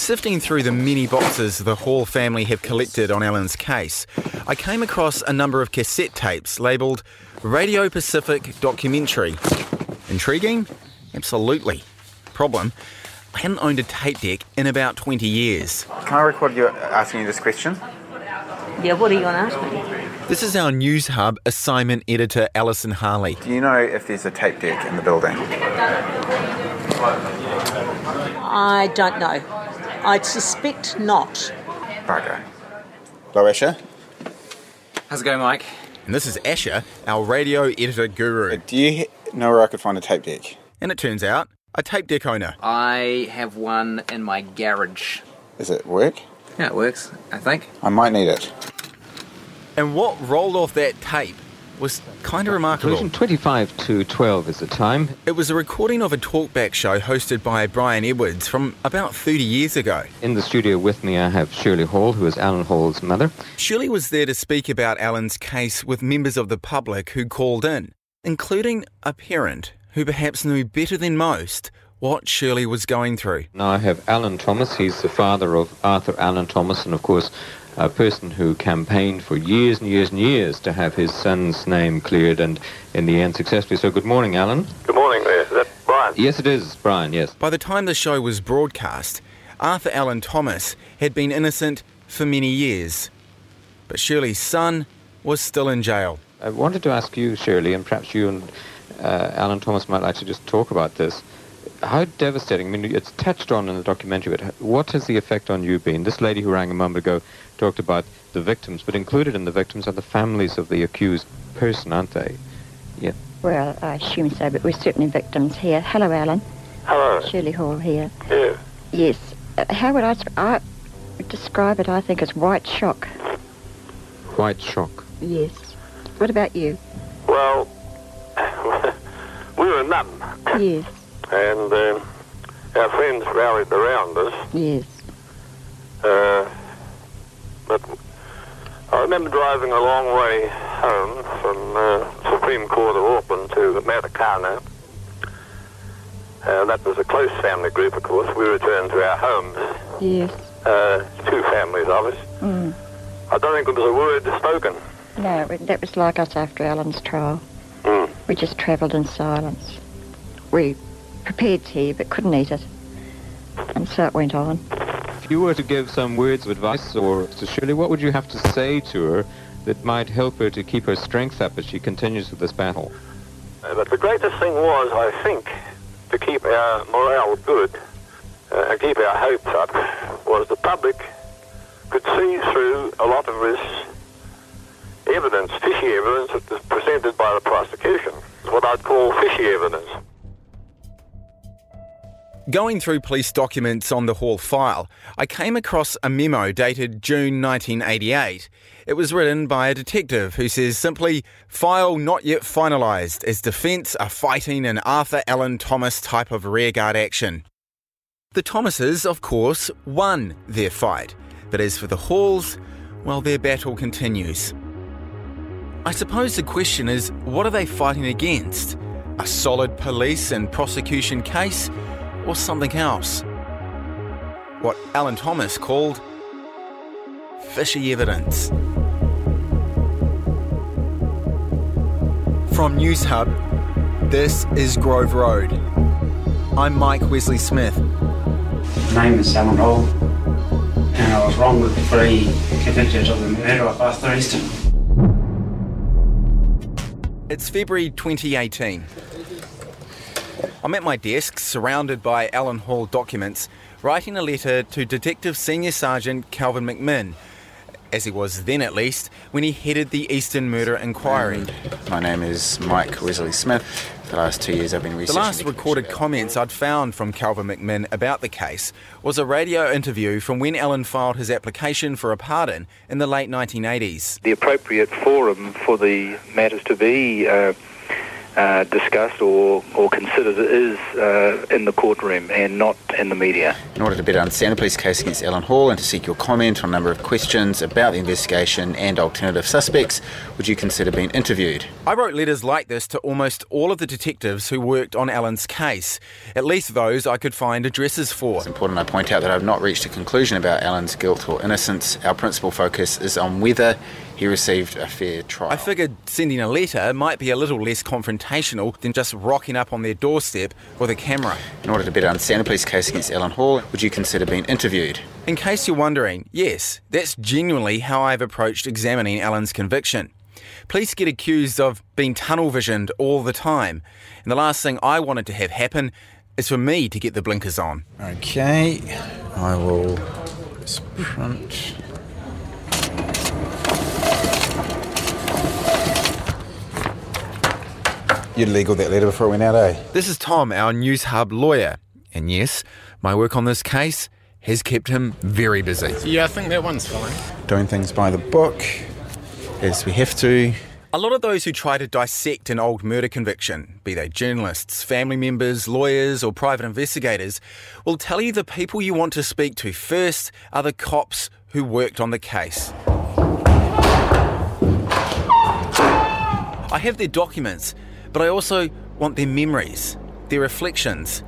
Sifting through the many boxes the Hall family have collected on Alan's case, I came across a number of cassette tapes labelled Radio Pacific Documentary. Intriguing? Absolutely. Problem? I hadn't owned a tape deck in about 20 years. Can I record you asking you this question? Yeah, what are you going to ask me? This is our Newshub assignment editor, Alison Harley. Do you know if there's a tape deck in the building? I don't know. I'd suspect not. Bugger. Hello, Asher. How's it going, Mike? And this is Asher, our radio editor guru. Uh, do you know where I could find a tape deck? And it turns out, a tape deck owner. I have one in my garage. Does it work? Yeah, it works, I think. I might need it. And what rolled off that tape was kind of remarkable. Collision 25 to 12 is the time. It was a recording of a talkback show hosted by Brian Edwards from about 30 years ago. In the studio with me, I have Shirley Hall, who is Alan Hall's mother. Shirley was there to speak about Alan's case with members of the public who called in, including a parent who perhaps knew better than most what Shirley was going through. Now I have Alan Thomas. He's the father of Arthur Allan Thomas, and of course, a person who campaigned for years and years and years to have his son's name cleared, and in the end successfully. So, good morning, Alan. Good morning there. Is that Brian? Yes, it is, Brian, yes. By the time the show was broadcast, Arthur Allan Thomas had been innocent for many years. But Shirley's son was still in jail. I wanted to ask you, Shirley, and perhaps you and uh, Alan Thomas might like to just talk about this. How devastating, I mean, it's touched on in the documentary, but what has the effect on you been? This lady who rang a moment ago talked about the victims, but included in the victims are the families of the accused person, aren't they? Yeah. Well, I assume so, but we're certainly victims here. Hello, Alan. Hello. Shirley Hall here. Yeah. Yes. Uh, how would I, I describe it, I think, as white shock. White shock. Yes. What about you? Well, we were none, Yes. And um our friends rallied around us. Yes. Uh, but I remember driving a long way home from uh, Supreme Court of Auckland to Matakana. Uh, that was a close family group, of course. We returned to our homes. Yes. Uh, two families of us. Mm. I don't think there was a word spoken. No, that was like us after Alan's trial. Mm. We just travelled in silence. We prepared tea but couldn't eat it. And so it went on. If you were to give some words of advice or to Shirley, what would you have to say to her that might help her to keep her strength up as she continues with this battle? Uh, But the greatest thing was, I think, to keep our morale good uh, and keep our hopes up, was the public could see through a lot of this evidence, fishy evidence that was presented by the prosecution. What I'd call fishy evidence. Going through police documents on the Hall file, I came across a memo dated June 1988. It was written by a detective who says simply, File not yet finalised, as defence are fighting an Arthur Allan Thomas type of rearguard action. The Thomases, of course, won their fight, but as for the Halls, well, their battle continues. I suppose the question is what are they fighting against? A solid police and prosecution case, or something else? What Alan Thomas called fishy evidence. From Newshub, this is Grove Road. I'm Mike Wesley Smith. My name is Alan Hall, and I was wrongfully convicted of the murder of Arthur Easton. It's February 2018. I'm at my desk, surrounded by Alan Hall documents, writing a letter to Detective Senior Sergeant Calvin McMinn, as he was then at least, when he headed the Easton Murder Inquiry. My name is Mike Wesley Smith. For the last two years, I've been researching. The researching. last recorded comments I'd found from Calvin McMinn about the case was a radio interview from when Alan filed his application for a pardon in the late 1980s. the appropriate forum for the matters to be uh, uh, discussed or, or considered is uh, in the courtroom and not in the media. In order to better understand the police case against Alan Hall and to seek your comment on a number of questions about the investigation and alternative suspects, would you consider being interviewed? I wrote letters like this to almost all of the detectives who worked on Alan's case, at least those I could find addresses for. It's important I point out that I've not reached a conclusion about Alan's guilt or innocence. Our principal focus is on whether he received a fair trial. I figured sending a letter might be a little less confrontational than just rocking up on their doorstep with a camera. In order to better understand the police case against Alan Hall, would you consider being interviewed? In case you're wondering, yes, that's genuinely how I've approached examining Alan's conviction. Police get accused of being tunnel visioned all the time, and the last thing I wanted to have happen is for me to get the blinkers on. Okay, I will just print. You'd legal that letter before it went out, eh? This is Tom, our Newshub lawyer, and yes, my work on this case has kept him very busy. Yeah, I think that one's fine. Doing things by the book, as we have to. A lot of those who try to dissect an old murder conviction, be they journalists, family members, lawyers, or private investigators, will tell you the people you want to speak to first are the cops who worked on the case. I have their documents, but I also want their memories, their reflections.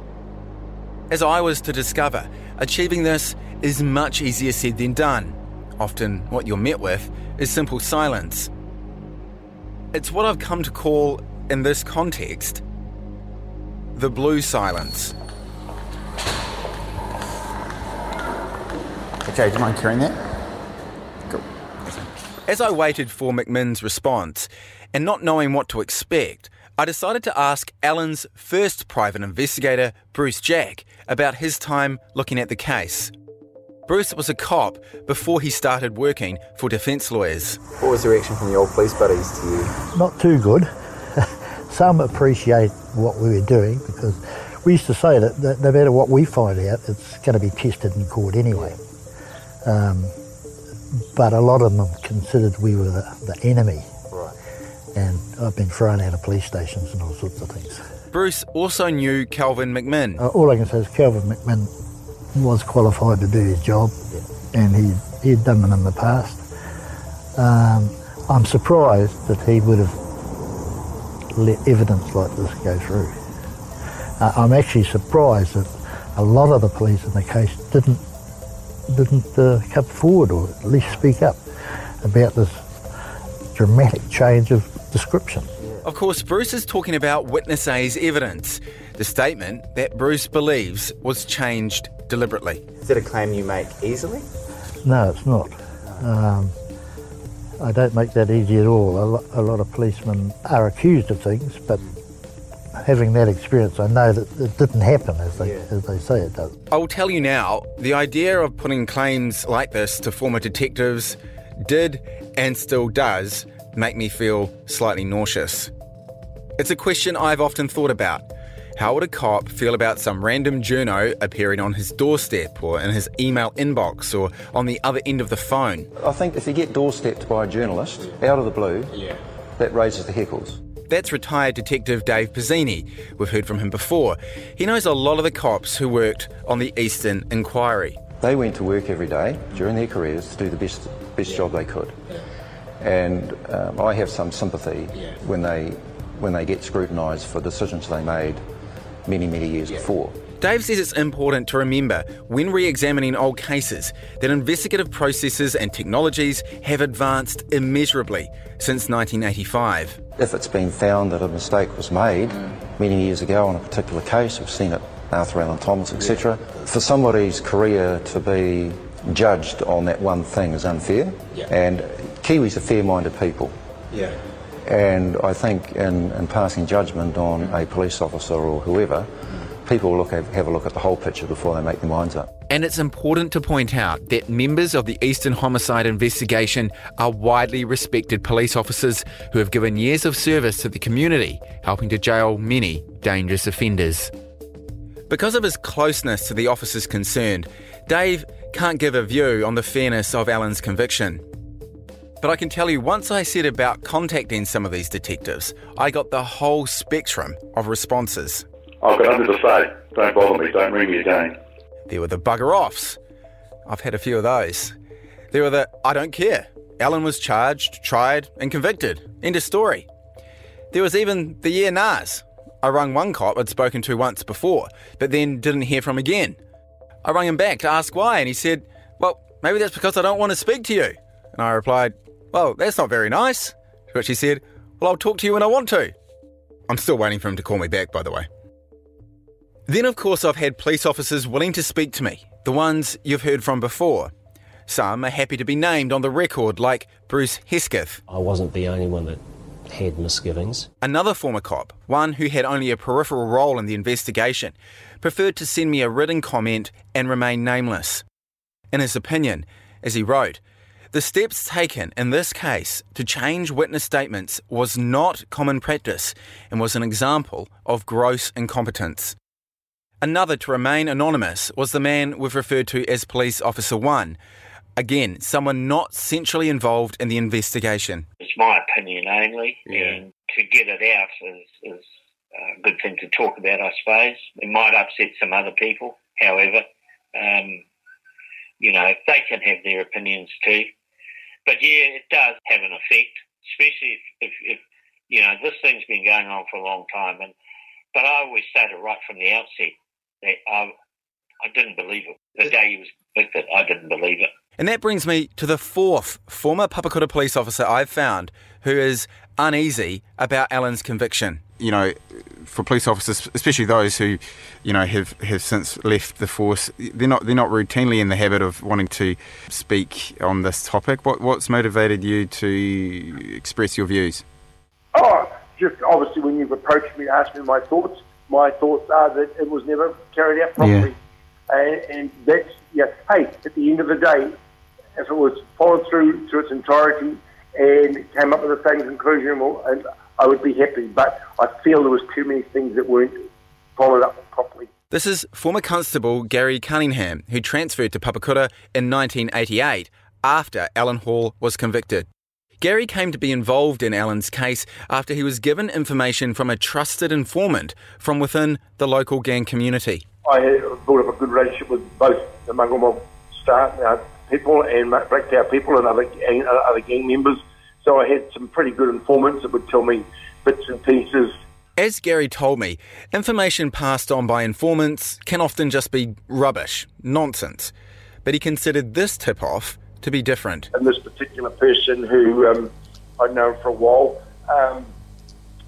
As I was to discover, achieving this is much easier said than done. Often, what you're met with is simple silence. It's what I've come to call, in this context, the blue silence. Okay, do you mind carrying that? Cool. As I waited for McMinn's response, and not knowing what to expect, I decided to ask Alan's first private investigator, Bruce Jack, about his time looking at the case. Bruce was a cop before he started working for defence lawyers. What was the reaction from the old police buddies to you? Not too good. Some appreciate what we were doing because we used to say that, that no matter what we find out, it's going to be tested in court anyway. Um, but a lot of them considered we were the, the enemy. And I've been thrown out of police stations and all sorts of things. Bruce also knew Calvin McMinn. Uh, all I can say is Calvin McMinn was qualified to do his job, and he he'd done it in the past. Um, I'm surprised that he would have let evidence like this go through. Uh, I'm actually surprised that a lot of the police in the case didn't didn't uh, come forward or at least speak up about this dramatic change of description. Of course, Bruce is talking about Witness A's evidence, the statement that Bruce believes was changed deliberately. Is that a claim you make easily? No, it's not. Um, I don't make that easy at all. A, lo- a lot of policemen are accused of things, but having that experience, I know that it didn't happen as they, as they say it does. I will tell you now the idea of putting claims like this to former detectives did and still does make me feel slightly nauseous. It's a question I've often thought about. How would a cop feel about some random journo appearing on his doorstep or in his email inbox or on the other end of the phone? I think if you get doorstepped by a journalist out of the blue, yeah. that raises the heckles. That's retired detective Dave Pizzini. We've heard from him before. He knows a lot of the cops who worked on the Easton Inquiry. They went to work every day during their careers to do the best best job they could, and um, I have some sympathy when they when they get scrutinised for decisions they made many many years before. Dave says it's important to remember when re examining old cases that investigative processes and technologies have advanced immeasurably since 1985. If it's been found that a mistake was made many years ago on a particular case, we've seen it Arthur Allan Thomas, etc. For somebody's career to be judged on that one thing is unfair, and Kiwis are fair-minded people. Yeah. And I think in, in passing judgment on a police officer or whoever, people will look have, have a look at the whole picture before they make their minds up. And it's important to point out that members of the Easton Homicide Investigation are widely respected police officers who have given years of service to the community, helping to jail many dangerous offenders. Because of his closeness to the officers concerned, Dave can't give a view on the fairness of Alan's conviction. But I can tell you, once I set about contacting some of these detectives, I got the whole spectrum of responses. I've got nothing to say. Don't bother me. Don't ring me again. There were the bugger offs. I've had a few of those. There were the I don't care. Alan was charged, tried, and convicted. End of story. There was even the yeah nahs. I rung one cop I'd spoken to once before, but then didn't hear from again. I rang him back to ask why, and he said, Well, maybe that's because I don't want to speak to you. And I replied, Well, that's not very nice. To which he said, Well, I'll talk to you when I want to. I'm still waiting for him to call me back, by the way. Then, of course, I've had police officers willing to speak to me, the ones you've heard from before. Some are happy to be named on the record, like Bruce Hesketh. I wasn't the only one that had misgivings. Another former cop, one who had only a peripheral role in the investigation, preferred to send me a written comment and remain nameless. In his opinion, as he wrote, the steps taken in this case to change witness statements was not common practice and was an example of gross incompetence. Another to remain anonymous was the man we've referred to as Police Officer 1. Again, someone not centrally involved in the investigation. It's my opinion only, and to get it out is, is a good thing to talk about, I suppose. It might upset some other people, however. Um, you know, they can have their opinions too. But yeah, it does have an effect, especially if, if, if you know, this thing's been going on for a long time. And But I always stated right from the outset that I, I didn't believe it. The day he was convicted, I didn't believe it. And that brings me to the fourth former Papakura police officer I've found who is uneasy about Alan's conviction. You know, for police officers, especially those who, you know, have, have since left the force, they're not they're not routinely in the habit of wanting to speak on this topic. What what's motivated you to express your views? Oh, just obviously when you've approached me, and asked me my thoughts. My thoughts are that it was never carried out properly, and, and that's yeah. Hey, at the end of the day, if it was followed through to its entirety and came up with the same conclusion, well, and I would be happy. But I feel there was too many things that weren't followed up properly. This is former Constable Gary Cunningham, who transferred to Papakura in 1988 after Alan Hall was convicted. Gary came to be involved in Alan's case after he was given information from a trusted informant from within the local gang community. I built up a good relationship with both the staff, uh, people and Black Power people and other uh, other gang members. So I had some pretty good informants that would tell me bits and pieces. As Gary told me, information passed on by informants can often just be rubbish, nonsense. But he considered this tip off to be different. And this particular person who um, I'd known for a while um,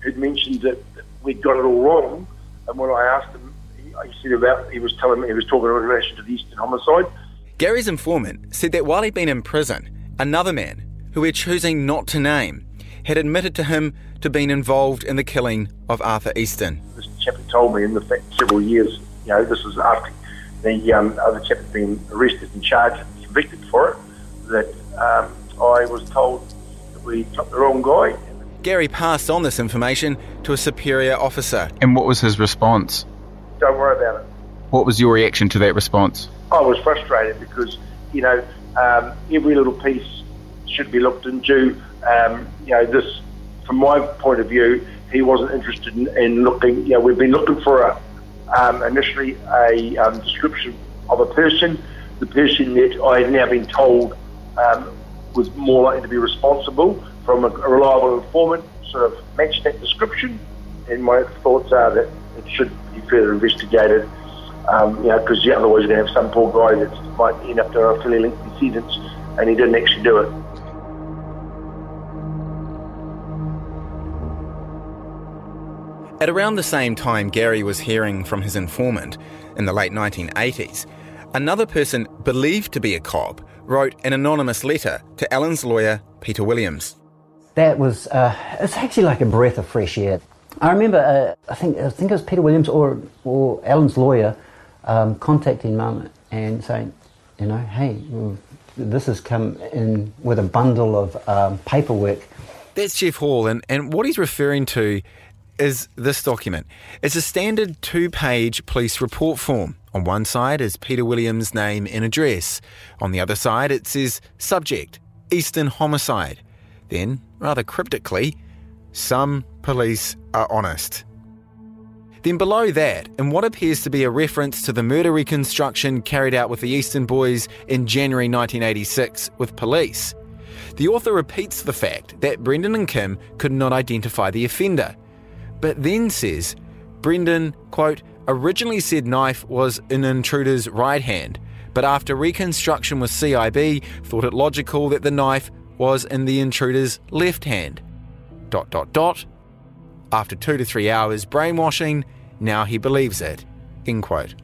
had mentioned that we'd got it all wrong. And when I asked him, he, he said about, he was telling me, he was talking in relation to the Easton homicide. Gary's informant said that while he'd been in prison, another man, who we're choosing not to name, had admitted to him to being involved in the killing of Arthur Easton. This chap had told me in the fact several years, you know, this was after the um, other chap had been arrested and charged and convicted for it, that um, I was told that we took the wrong guy. Gary passed on this information to a superior officer. And what was his response? Don't worry about it. What was your reaction to that response? I was frustrated because, you know, um, every little piece should be looked into. Um, you know, this, from my point of view, he wasn't interested in, in looking. You know, we've been looking for a um, initially a um, description of a person. The person that I had now been told um, was more likely to be responsible from a, a reliable informant sort of matched that description. And my thoughts are that it should be further investigated. Um, you know, because otherwise you're going to have some poor guy that might end up doing a fairly lengthy sentence, and he didn't actually do it. At around the same time Gary was hearing from his informant, in the late 1980s, another person believed to be a cop wrote an anonymous letter to Alan's lawyer, Peter Williams. That was, uh, it's actually like a breath of fresh air. I remember, uh, I think I think it was Peter Williams or, or Alan's lawyer um, contacting Mum and saying, you know, hey, this has come in with a bundle of um, paperwork. That's Jeff Hall, and, and what he's referring to is this document. It's a standard two page police report form. On one side is Peter Williams' name and address. On the other side, it says subject, Easton homicide. Then, rather cryptically, some police are honest. Then below that, in what appears to be a reference to the murder reconstruction carried out with the Easton Boys in January 1986 with police, the author repeats the fact that Brendan and Kim could not identify the offender, but then says Brendan, quote, originally said knife was in intruder's right hand, but after reconstruction with CIB, thought it logical that the knife was in the intruder's left hand. Dot dot dot. After two to three hours brainwashing, now he believes it. End quote.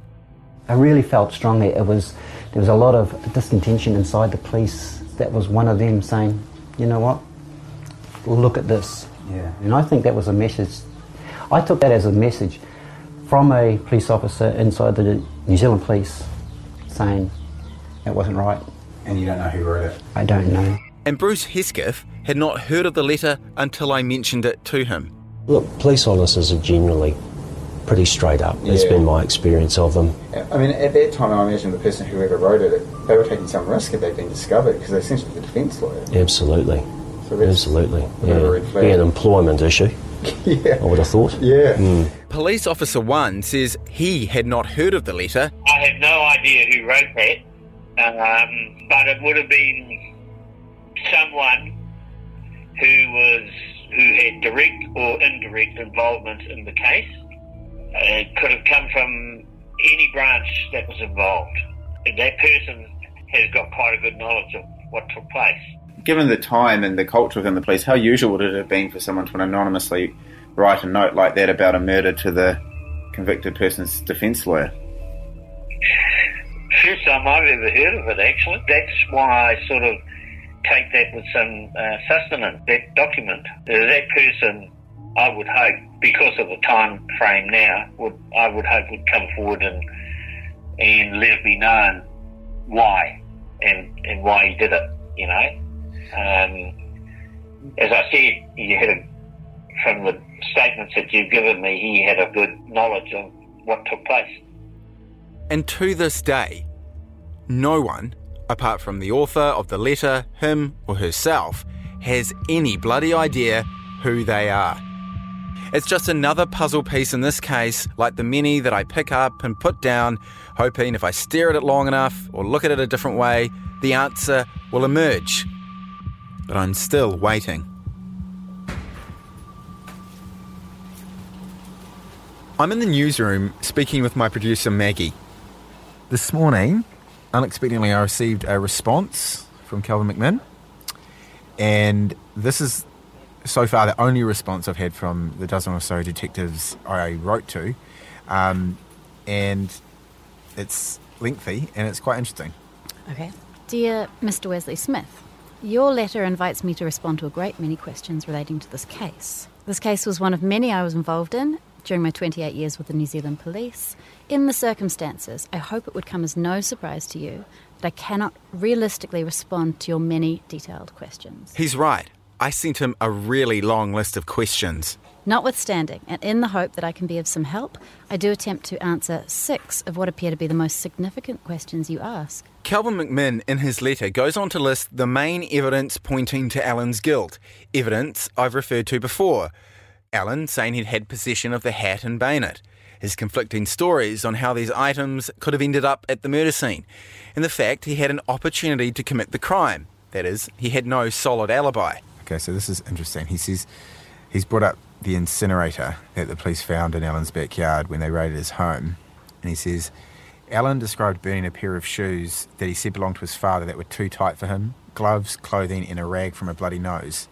I really felt strongly it was there was a lot of discontention inside the police. That was one of them saying, you know what, look at this. Yeah. And I think that was a message. I took that as a message from a police officer inside the New Zealand Police saying it wasn't right. And you don't know who wrote it? I don't know. And Bruce Hesketh had not heard of the letter until I mentioned it to him. Look, police officers are generally pretty straight up. It's been my experience of them. I mean, at that time, I imagine the person whoever wrote it, they were taking some risk if they'd been discovered because they're essentially the defence lawyer. Absolutely. So that's Absolutely. a bit of a Yeah. red flag. Be an employment issue. yeah. I would have thought. Yeah. Mm. Police Officer 1 says he had not heard of the letter, I have no idea who wrote that, um, but it would have been someone who was who had direct or indirect involvement in the case. Uh, it could have come from any branch that was involved. And that person has got quite a good knowledge of what took place. Given the time and the culture within the police, how usual would it have been for someone to anonymously write a note like that about a murder to the convicted person's defence lawyer? First time I've ever heard of it, actually. That's why I sort of take that with some uh, sustenance, that document. Uh, that person, I would hope, because of the time frame now, would I would hope would come forward and and let it be known why and, and why he did it, you know. Um, as I said, you had a, from the statements that you've given me, he had a good knowledge of what took place. and to this day, no one, apart from the author of the letter, him or herself, has any bloody idea who they are. It's just another puzzle piece in this case, like the many that I pick up and put down, hoping if I stare at it long enough or look at it a different way, the answer will emerge. But I'm still waiting. I'm in the newsroom speaking with my producer Maggie. This morning, unexpectedly, I received a response from Calvin McMinn, and this is so far the only response I've had from the dozen or so detectives I wrote to, um, and it's lengthy and it's quite interesting. Okay. Dear Mr. Wesley Smith, your letter invites me to respond to a great many questions relating to this case. This case was one of many I was involved in during my 28 years with the New Zealand Police. In the circumstances, I hope it would come as no surprise to you that I cannot realistically respond to your many detailed questions. He's right. I sent him a really long list of questions. Notwithstanding, and in the hope that I can be of some help, I do attempt to answer six of what appear to be the most significant questions you ask. Calvin McMinn, in his letter, goes on to list the main evidence pointing to Alan's guilt. Evidence I've referred to before. Alan saying he'd had possession of the hat and bayonet. His conflicting stories on how these items could have ended up at the murder scene. And the fact he had an opportunity to commit the crime. That is, he had no solid alibi. Okay, so this is interesting. He says he's brought up the incinerator that the police found in Alan's backyard when they raided his home. And he says Alan described burning a pair of shoes that he said belonged to his father that were too tight for him, gloves, clothing, and a rag from a bloody nose.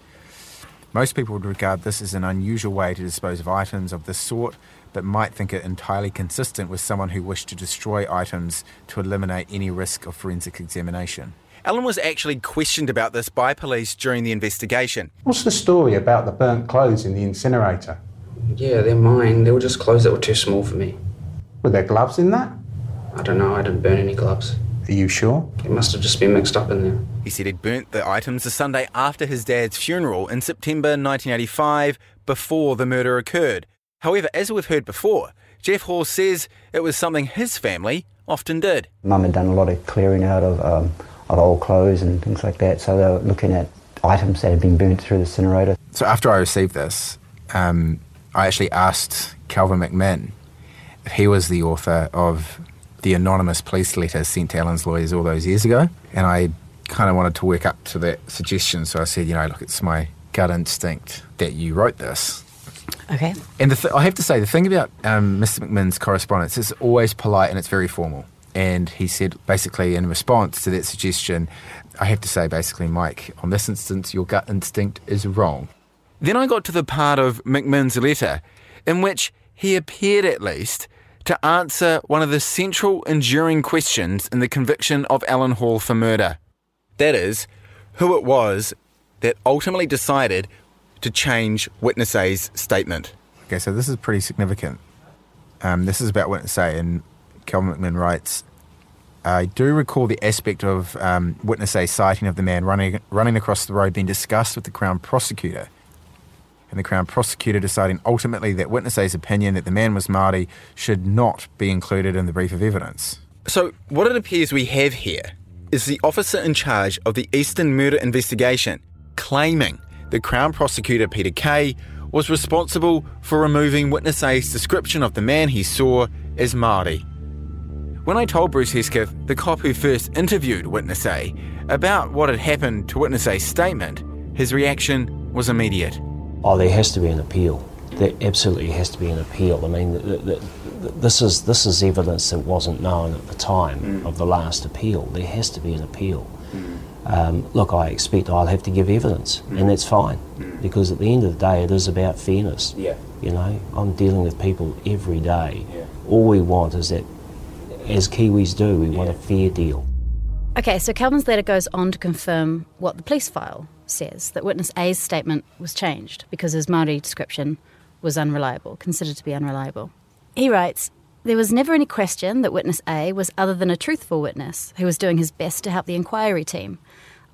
Most people would regard this as an unusual way to dispose of items of this sort, but might think it entirely consistent with someone who wished to destroy items to eliminate any risk of forensic examination. Alan was actually questioned about this by police during the investigation. What's the story about the burnt clothes in the incinerator? Yeah, they're mine. They were just clothes that were too small for me. Were there gloves in that? I don't know. I didn't burn any gloves. Are you sure? It must have just been mixed up in there. He said he'd burnt the items the Sunday after his dad's funeral in September 1985, before the murder occurred. However, as we've heard before, Jeff Hall says it was something his family often did. Mum had done a lot of clearing out of um, of old clothes and things like that. So they were looking at items that had been burnt through the incinerator. So after I received this, um, I actually asked Calvin McMinn if he was the author of the anonymous police letter sent to Alan's lawyers all those years ago, and I kind of wanted to work up to that suggestion. So I said, you know, look, it's my gut instinct that you wrote this. Okay. And the th- I have to say, the thing about um, Mr. McMinn's correspondence is always polite and it's very formal. And he said, basically, in response to that suggestion, I have to say, basically, Mike, on this instance, your gut instinct is wrong. Then I got to the part of McMinn's letter in which he appeared, at least, to answer one of the central enduring questions in the conviction of Alan Hall for murder. That is, who it was that ultimately decided to change Witness A's statement. Okay, so this is pretty significant. Um, this is about Witness A, and Calvin McMinn writes I do recall the aspect of um, Witness A's sighting of the man running, running across the road being discussed with the Crown prosecutor. And the Crown prosecutor deciding ultimately that Witness A's opinion that the man was Māori should not be included in the brief of evidence. So, what it appears we have here is the officer in charge of the Easton murder investigation claiming the Crown prosecutor Peter Kay was responsible for removing Witness A's description of the man he saw as Māori. When I told Bruce Hesketh, the cop who first interviewed Witness A, about what had happened to Witness A's statement, his reaction was immediate. Oh, there has to be an appeal. There absolutely has to be an appeal. I mean, the, the, the, this is this is evidence that wasn't known at the time mm. of the last appeal. There has to be an appeal. Mm. Um, look, I expect I'll have to give evidence, mm. and that's fine, because at the end of the day, it is about fairness. Yeah. You know, I'm dealing with people every day. Yeah. All we want is that, as Kiwis do, we yeah. want a fair deal. Okay, so Calvin's letter goes on to confirm what the police file says that witness A's statement was changed because his Māori description was unreliable, considered to be unreliable. He writes, there was never any question that witness A was other than a truthful witness who was doing his best to help the inquiry team.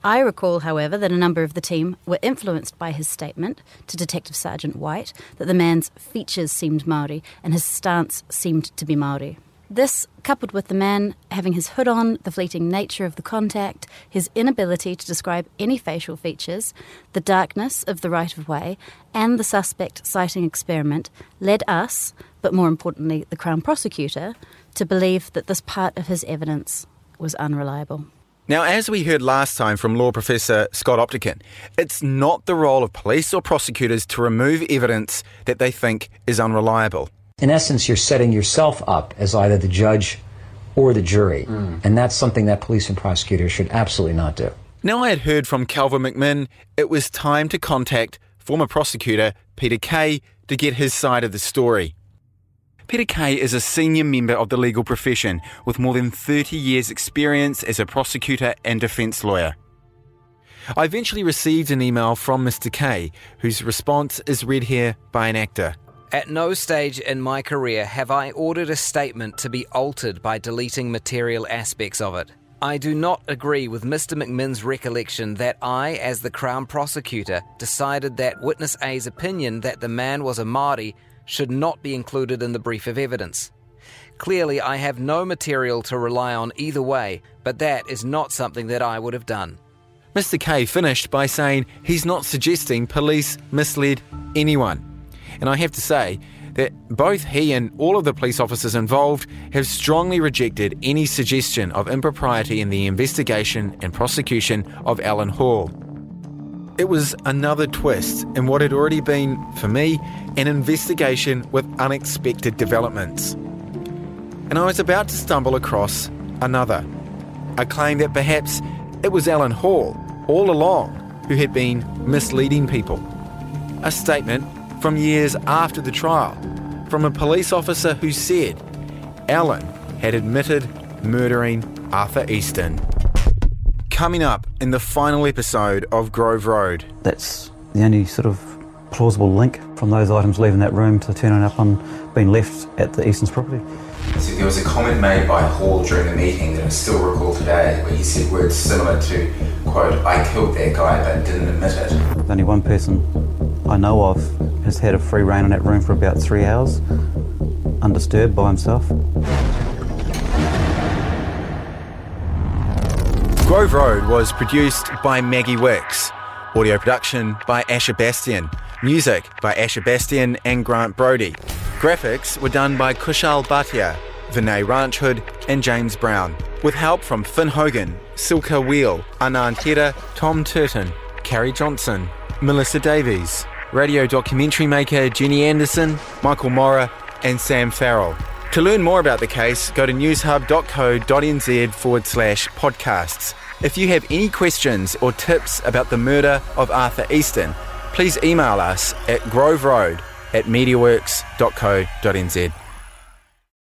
I recall, however, that a number of the team were influenced by his statement to Detective Sergeant White that the man's features seemed Maori and his stance seemed to be Maori. This, coupled with the man having his hood on, the fleeting nature of the contact, his inability to describe any facial features, the darkness of the right of way, and the suspect sighting experiment, led us, but more importantly, the Crown prosecutor, to believe that this part of his evidence was unreliable. Now, as we heard last time from law professor Scott Optican, it's not the role of police or prosecutors to remove evidence that they think is unreliable in essence, you're setting yourself up as either the judge or the jury. Mm. And that's something that police and prosecutors should absolutely not do. Now I had heard from Calvin McMinn, it was time to contact former prosecutor Peter Kay to get his side of the story. Peter Kay is a senior member of the legal profession with more than 30 years' experience as a prosecutor and defence lawyer. I eventually received an email from Mr. Kay, whose response is read here by an actor. At no stage in my career have I ordered a statement to be altered by deleting material aspects of it. I do not agree with Mr. McMinn's recollection that I, as the Crown prosecutor, decided that witness A's opinion that the man was a Māori should not be included in the brief of evidence. Clearly, I have no material to rely on either way, but that is not something that I would have done. Mr. Kay finished by saying he's not suggesting police misled anyone. And I have to say that both he and all of the police officers involved have strongly rejected any suggestion of impropriety in the investigation and prosecution of Alan Hall. It was another twist in what had already been, for me, an investigation with unexpected developments. And I was about to stumble across another. A claim that perhaps it was Alan Hall all along who had been misleading people. A statement from years after the trial from a police officer who said Alan had admitted murdering Arthur Easton. Coming up in the final episode of Grove Road. That's the only sort of plausible link from those items leaving that room to turning up on being left at the Easton's property. So there was a comment made by Hall during the meeting that I still recall today, where he said words similar to, quote, I killed that guy but didn't admit it. Only one person I know of has had a free reign in that room for about three hours, undisturbed by himself. Grove Road was produced by Maggie Wicks. Audio production by Asher Bastian. Music by Asher Bastian and Grant Brody. Graphics were done by Kushal Bhatia, Vinay Ranchhood, and James Brown. With help from Finn Hogan, Silka Wheel, Anand Heda, Tom Turton, Carrie Johnson, Melissa Davies, radio documentary maker Jenny Anderson, Michael Mora, and Sam Farrell. To learn more about the case, go to newshub.co.nz forward slash podcasts. If you have any questions or tips about the murder of Arthur Easton, please email us at groveroad at mediaworks.co.nz.